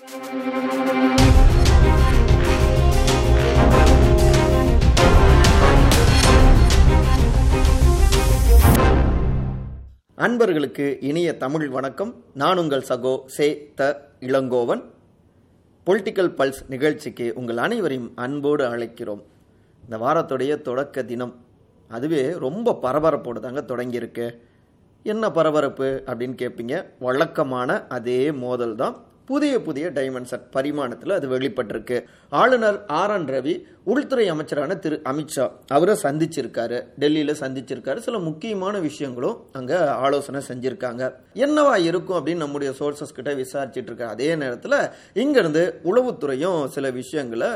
அன்பர்களுக்கு இனிய தமிழ் வணக்கம். நான் உங்கள் சகோ சே த இளங்கோவன். பொலிட்டிக்கல் பல்ஸ் நிகழ்ச்சிக்கு உங்கள் அனைவரையும் அன்போடு அழைக்கிறோம். இந்த வாரத்துடைய தொடக்க தினம் அதுவே ரொம்ப பரபரப்போடு தாங்க தொடங்கியிருக்கு. என்ன பரபரப்பு அப்படின்னு கேட்பீங்க வழக்கமான அதே மோதல் தான் புதிய புதிய டைமென்ஷன் பரிமாணத்தில் அது வெளிப்பட்டிருக்கு. ஆளுநர் ஆர் என் ரவி உள்துறை அமைச்சரான திரு அமித்ஷா அவரை சந்திச்சிருக்காரு. டெல்லியில் சந்திச்சிருக்காரு. சில முக்கியமான விஷயங்களும் அங்கே ஆலோசனை செஞ்சிருக்காங்க. என்னவா இருக்கும் அப்படின்னு நம்முடைய சோர்சஸ் கிட்ட விசாரிச்சுட்டு இருக்க அதே நேரத்தில் இங்கிருந்து உளவுத்துறையும் சில விஷயங்களை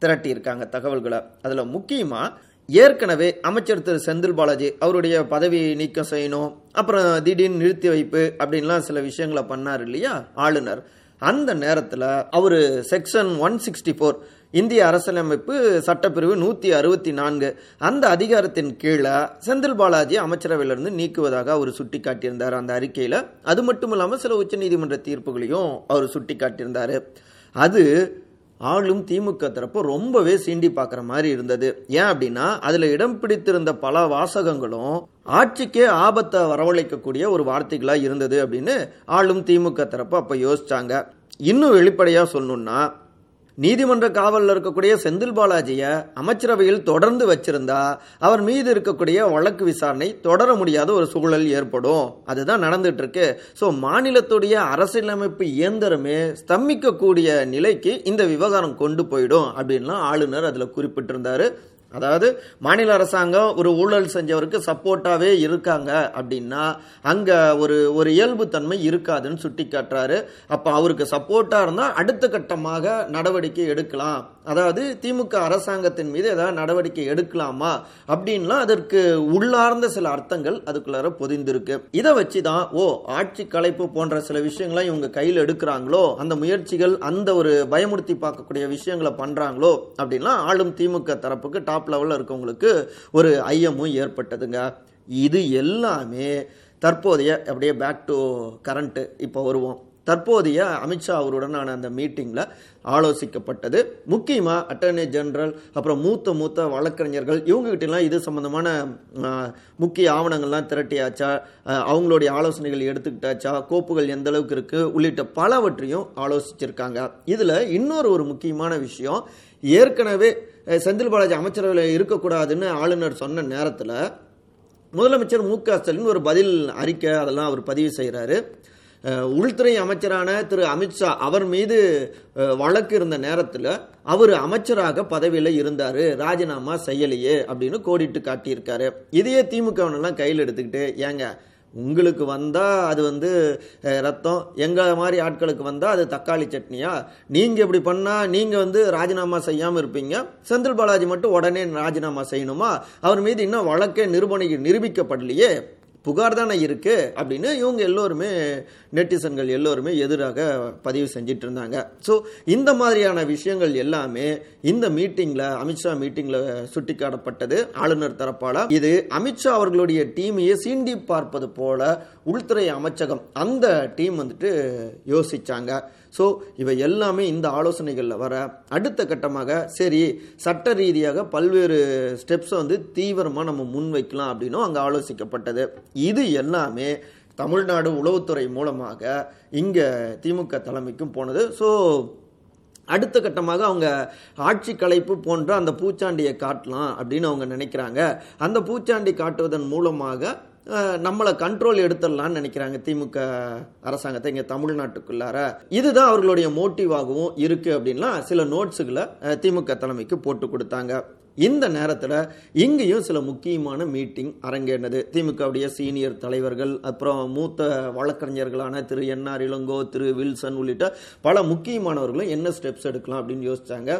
திரட்டியிருக்காங்க தகவல்களை. அதில் முக்கியமாக ஏற்கனவே அமைச்சர் திரு செந்தில் பாலாஜி அவருடைய பதவி நீக்கம் செய்யணும் அப்புறம் திடீர்னு நிறுத்தி வைப்பு அப்படின்லாம் சில விஷயங்களை பண்ணார் இல்லையா ஆளுநர். அந்த நேரத்தில் அவர் செக்ஷன் ஒன் சிக்ஸ்டி ஃபோர் இந்திய அரசியலமைப்பு சட்டப்பிரிவு நூற்றி அறுபத்தி நான்கு அந்த அதிகாரத்தின் கீழே செந்தில் பாலாஜி அமைச்சரவையிலிருந்து நீக்குவதாக அவர் சுட்டி காட்டியிருந்தார் அந்த அறிக்கையில். அது மட்டும் இல்லாமல் சில உச்சநீதிமன்ற தீர்ப்புகளையும் அவர் சுட்டி காட்டியிருந்தார் அது ஆளும் திமுக தரப்பு ரொம்பவே சீண்டி பார்க்குற மாதிரி இருந்தது. ஏன் அப்படின்னா அதில் இடம் பிடித்திருந்த பல வாசகங்களும் ஆட்சிக்கே ஆபத்தை வரவழைக்கக்கூடிய ஒரு வார்த்தைகளாக இருந்தது அப்படின்னு ஆளும் திமுக தரப்பு அப்போ யோசிச்சாங்க. இன்னும் வெளிப்படையாக சொல்லணும்னா நீதிமன்ற காவலில் இருக்கக்கூடிய செந்தில் பாலாஜியை அமைச்சரவையில் தொடர்ந்து வச்சிருந்தா அவர் மீது இருக்கக்கூடிய வழக்கு விசாரணை தொடர முடியாத ஒரு சூழல் ஏற்படும். அதுதான் நடந்துட்டு இருக்கு ஸோ மாநிலத்துடைய அரசியலமைப்பு இயந்திரமே ஸ்தம்பிக்கக்கூடிய நிலைக்கு இந்த விவகாரம் கொண்டு போயிடும் அப்படின்லாம் ஆளுநர் அதில் குறிப்பிட்டிருந்தாரு. அதாவது மாநில அரசாங்கம் ஒரு ஊழல் செஞ்சவருக்கு சப்போர்ட்டாகவே இருக்காங்க அப்படின்னா அங்கே ஒரு ஒரு இயல்புத்தன்மை இருக்காதுன்னு சுட்டி காட்டுறாரு அப்போ அவருக்கு சப்போர்ட்டாக இருந்தால் அடுத்த கட்டமாக நடவடிக்கை எடுக்கலாம். அதாவது திமுக அரசாங்கத்தின் மீது ஏதாவது நடவடிக்கை எடுக்கலாமா அப்படின்லாம் அதற்கு உள்ளார்ந்த சில அர்த்தங்கள் அதுக்குள்ளார பொதிந்திருக்கு. இதை வச்சு தான் ஓ ஆட்சி கலைப்பு போன்ற சில விஷயங்களாம் இவங்க கையில் எடுக்கிறாங்களோ அந்த முயற்சிகள் அந்த ஒரு பயமுறுத்தி பார்க்கக்கூடிய விஷயங்களை பண்ணுறாங்களோ அப்படின்லாம் ஆளும் திமுக தரப்புக்கு டாப் லெவலில் இருக்கவங்களுக்கு ஒரு ஐயமும் ஏற்பட்டதுங்க. இது எல்லாமே தற்போதைய அப்படியே பேக் டு கரண்ட்டு இப்போ வருவோம். தற்போதைய அமித்ஷா அவருடனான அந்த மீட்டிங்கில் ஆலோசிக்கப்பட்டது. முக்கியமாக அட்டர்னி ஜெனரல் அப்புறம் மூத்த மூத்த வழக்கறிஞர்கள் இவங்ககிட்டலாம் இது சம்மந்தமான முக்கிய ஆவணங்கள்லாம் திரட்டியாச்சா? அவங்களுடைய ஆலோசனைகள் எடுத்துக்கிட்டாச்சா? கோப்புகள் எந்த அளவுக்கு இருக்குது உள்ளிட்ட பலவற்றையும் ஆலோசிச்சிருக்காங்க. இதில் இன்னொரு ஒரு முக்கியமான விஷயம் ஏற்கனவே செந்தில் பாலாஜி அமைச்சரவையில் இருக்கக்கூடாதுன்னு ஆளுநர் சொன்ன நேரத்தில் முதலமைச்சர் மு க ஸ்டாலின் ஒரு பதில் அறிக்கை அதெல்லாம் அவர் பதிவு செய்கிறாரு உள்துறை அமைச்சரான திரு அமித்ஷா அவர் மீது வழக்கு இருந்த நேரத்தில் அவர் அமைச்சராக பதவியில் இருந்தார். ராஜினாமா செய்யலையே அப்படின்னு கோடிட்டு காட்டியிருக்காரு. இதையே திமுகவனெல்லாம் கையில் எடுத்துக்கிட்டு ஏங்க உங்களுக்கு வந்தால் அது வந்து ரத்தம் எங்கள் மாதிரி ஆட்களுக்கு வந்தால் அது தக்காளி சட்னியா? நீங்கள் இப்படி பண்ணால் நீங்கள் வந்து ராஜினாமா செய்யாமல் இருப்பீங்க. செந்தில் பாலாஜி மட்டும் உடனே ராஜினாமா செய்யணுமா? அவர் மீது இன்னும் வழக்கே நிரூபணி நிரூபிக்கப்படலையே. புகார் தானே இருக்கு அப்படின்னு இவங்க எல்லோருமே நெட்டிசன்கள் எல்லோருமே எதிராக பதிவு செஞ்சிட்டு இருந்தாங்க ஸோ இந்த மாதிரியான விஷயங்கள் எல்லாமே இந்த மீட்டிங்கில் அமித்ஷா மீட்டிங்கில் சுட்டிக்காட்டப்பட்டது ஆளுநர் தரப்பால். இது அமித்ஷா அவர்களுடைய டீமையே சீண்டி பார்ப்பது போல உள்துறை அமைச்சகம் அந்த டீம் வந்துட்டு யோசிச்சாங்க. ஸோ இவை எல்லாமே இந்த ஆலோசனைகளில் வர அடுத்த கட்டமாக சரி சட்ட ரீதியாக பல்வேறு ஸ்டெப்ஸை வந்து தீவிரமாக நம்ம முன்வைக்கலாம் அப்படின்னும் அங்கே ஆலோசிக்கப்பட்டது. இது எல்லாமே தமிழ்நாடு உளவுத்துறை மூலமாக இங்கே திமுக தலைமைக்கும் போனது. ஸோ அடுத்த கட்டமாக அவங்க ஆட்சி கலைப்பு போன்ற அந்த பூச்சாண்டியை காட்டலாம் அப்படின்னு அவங்க நினைக்கிறாங்க. அந்த பூச்சாண்டி காட்டுவதன் மூலமாக நம்மளை கண்ட்ரோல் எடுத்துடலாம்னு நினைக்கிறாங்க திமுக அரசாங்கத்தை இங்கே தமிழ்நாட்டுக்குள்ளார. இதுதான் அவர்களுடைய மோட்டிவாகவும் இருக்கு அப்படின்லாம் சில நோட்ஸுகளை திமுக தலைமைக்கு போட்டு கொடுத்தாங்க. இந்த நேரத்தில் இங்கேயும் சில முக்கியமான மீட்டிங் அரங்கேறினது. திமுகவுடைய சீனியர் தலைவர்கள் அப்புறம் மூத்த வழக்கறிஞர்களான திரு என்ஆர் இளங்கோ திரு வில்சன் உள்ளிட்ட பல முக்கியமானவர்களும் என்ன ஸ்டெப்ஸ் எடுக்கலாம் அப்படின்னு யோசிச்சாங்க.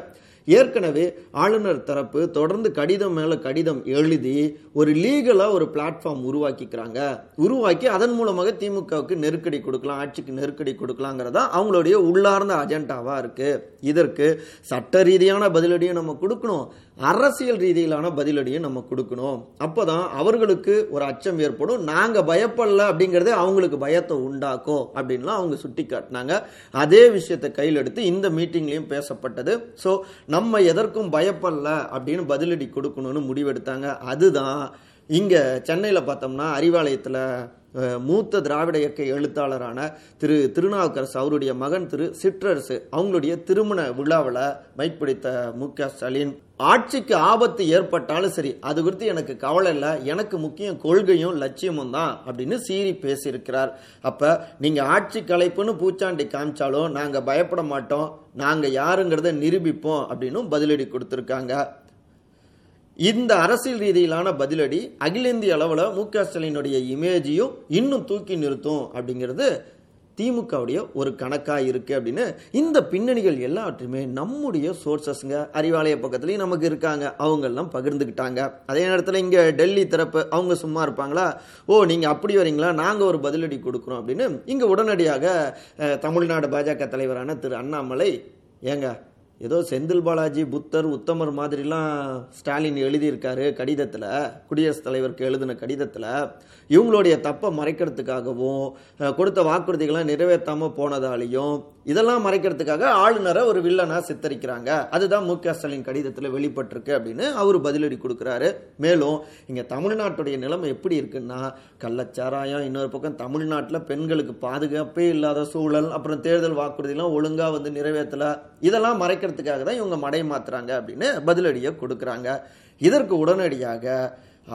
ஏற்கனவே ஆளுநர் தரப்பு தொடர்ந்து கடிதம் மேலே கடிதம் எழுதி ஒரு லீகலாக ஒரு பிளாட்ஃபார்ம் உருவாக்கிக்கிறாங்க. உருவாக்கி அதன் மூலமாக திமுகவுக்கு நெருக்கடி கொடுக்கலாம் ஆட்சிக்கு நெருக்கடி கொடுக்கலாங்கிறதா அவங்களுடைய உள்ளார்ந்த அஜெண்டாவாக இருக்குது இதற்கு சட்ட ரீதியான பதிலடியும் நம்ம கொடுக்கணும். அரசியல் ரீதியிலான பதிலடியை நம்ம கொடுக்கணும். அப்போதான் அவர்களுக்கு ஒரு அச்சம் ஏற்படும். நாங்கள் பயப்படல அப்படிங்கிறதே அவங்களுக்கு பயத்தை உண்டாக்கும் அப்படின்லாம் அவங்க சுட்டி காட்டினாங்க அதே விஷயத்தை கையில் எடுத்து இந்த மீட்டிங்லேயும் பேசப்பட்டது. ஸோ நம்ம எதற்கும் பயப்படல அப்படின்னு பதிலடி கொடுக்கணும்னு முடிவெடுத்தாங்க. அதுதான் இங்கே சென்னையில் பார்த்தோம்னா அறிவாலயத்தில் மூத்த திராவிட இயக்க எழுத்தாளரான திரு திருநாவுக்கரசு அவருடைய மகன் திரு சிற்றரசு அவங்களுடைய திருமண விழாவில் மைக் பிடித்த மு க ஸ்டாலின். ஆட்சிக்கு ஆபத்து ஏற்பட்டாலும் சரி அது குறித்து எனக்கு கவலை இல்லை. எனக்கு முக்கியம் கொள்கையும் லட்சியமும் தான் அப்படின்னு சீறி பேசியிருக்கிறார். அப்ப நீங்க ஆட்சி கலைப்புன்னு பூச்சாண்டி காமிச்சாலும் நாங்க பயப்பட மாட்டோம். நாங்க யாருங்கிறத நிரூபிப்போம் அப்படின்னு பதிலடி கொடுத்திருக்காங்க. இந்த அரசியல் ரீதியிலான பதிலடி அகில இந்திய அளவில் மு க ஸ்டாலினுடைய இமேஜையும் இன்னும் தூக்கி நிறுத்தும் அப்படிங்கிறது திமுகவுடைய ஒரு கணக்கா இருக்கு அப்படின்னு இந்த பின்னணிகள் எல்லாவற்றையுமே நம்முடைய சோர்சஸ்ங்க அறிவாலய பக்கத்துலயும் நமக்கு இருக்காங்க. அவங்கெல்லாம் பகிர்ந்துக்கிட்டாங்க. அதே நேரத்தில் இங்க டெல்லி தரப்பு அவங்க சும்மா இருப்பாங்களா? ஓ நீங்க அப்படி வரீங்களா? நாங்க ஒரு பதிலடி கொடுக்குறோம் அப்படின்னு இங்க உடனடியாக தமிழ்நாடு பாஜக தலைவரான திரு அண்ணாமலை ஏங்க ஏதோ செந்தில் பாலாஜி புத்தர் உத்தமர் மாதிரிலாம் ஸ்டாலின் எழுதியிருக்காரு கடிதத்தில் குடியரசுத் தலைவருக்கு எழுதின கடிதத்தில். இவங்களுடைய தப்பை மறைக்கிறதுக்காகவும் கொடுத்த வாக்குறுதிகளை நிறைவேற்றாமல் போனதாலையும் இதெல்லாம் மறைக்கிறதுக்காக ஆளுநரை ஒரு வில்லனாக சித்தரிக்கிறாங்க. அதுதான் மு க ஸ்டாலின் கடிதத்தில் வெளிப்பட்டிருக்கு அப்படின்னு அவர் பதிலடி கொடுக்குறாரு. மேலும் இங்கே தமிழ்நாட்டுடைய நிலைமை எப்படி இருக்குன்னா கள்ளச்சாராயம் இன்னொரு பக்கம் தமிழ்நாட்டில் பெண்களுக்கு பாதுகாப்பே இல்லாத சூழல் அப்புறம் தேர்தல் வாக்குறுதிலாம் ஒழுங்காக வந்து நிறைவேற்றல. இதெல்லாம் மறைக்கிறதுக்காக தான் இவங்க மடை மாத்துறாங்க அப்படின்னு பதிலடியை கொடுக்குறாங்க. இதற்கு உடனடியாக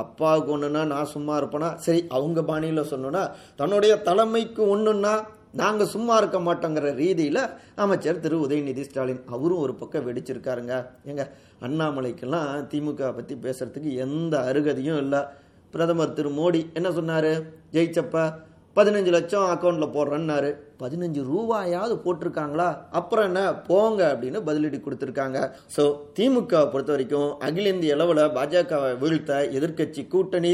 அப்பாவுக்கு ஒன்றுனா நான் சும்மா இருப்பேனா? சரி அவங்க பாணியில் சொன்னோன்னா தன்னுடைய தலைமைக்கு ஒன்றுன்னா நாங்கள் சும்மா இருக்க மாட்டோங்கிற ரீதியில் அமைச்சர் திரு. உதயநிதி ஸ்டாலின் அவரும் ஒரு பக்கம் வெடிச்சிருக்காருங்க. ஏங்க அண்ணாமலைக்கெல்லாம் திமுக பற்றி பேசுகிறதுக்கு எந்த அருகதையும் இல்லை. பிரதமர் திரு மோடி என்ன சொன்னார்? ஜெயிச்சப்ப பதினஞ்சு லட்சம் அக்கௌண்ட்டில் போடுறேன்னாரு. பதினஞ்சு ரூபாயாவது போட்டிருக்காங்களா? அப்புறம் என்ன? போங்க அப்படின்னு பதிலடி கொடுத்துருக்காங்க. ஸோ திமுகவை பொறுத்த வரைக்கும் அகில இந்திய அளவில் பாஜகவை வீழ்த்த எதிர்க்கட்சி கூட்டணி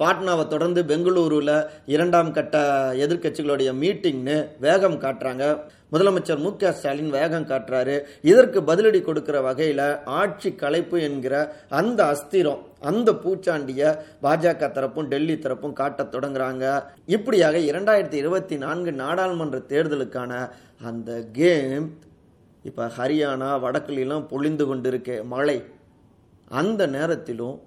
பாட்னாவை தொடர்ந்து பெங்களூருவில் இரண்டாம் கட்ட எதிர்க்கட்சிகளுடைய மீட்டிங்னு வேகம் காட்டுறாங்க. முதலமைச்சர் மு க ஸ்டாலின் வேகம் காட்டுறாரு. இதற்கு பதிலடி கொடுக்கிற வகையில் ஆட்சி கலைப்பு என்கிற அந்த அஸ்திரம் அந்த பூச்சாண்டிய பாஜக தரப்பும் டெல்லி தரப்பும் காட்டத் தொடங்குறாங்க. இப்படியாக இரண்டாயிரத்தி இருபத்தி நான்கு நாடாளுமன்ற தேர்தலுக்கான அந்த கேம் இப்போ ஹரியானா வடக்குலாம் பொழிந்து கொண்டிருக்க மழை. அந்த நேரத்திலும்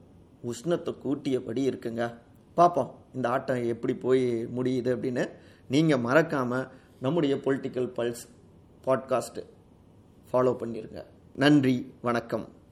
உஷ்ணத்தை கூட்டியபடி இருக்குங்க. பார்ப்போம் இந்த ஆட்டம் எப்படி போய் முடியுது அப்படின்னு நீங்கள் மறக்காமல் நம்முடைய பொலிட்டிக்கல் பல்ஸ் பாட்காஸ்ட் ஃபாலோ பண்ணிடுங்க நன்றி வணக்கம்.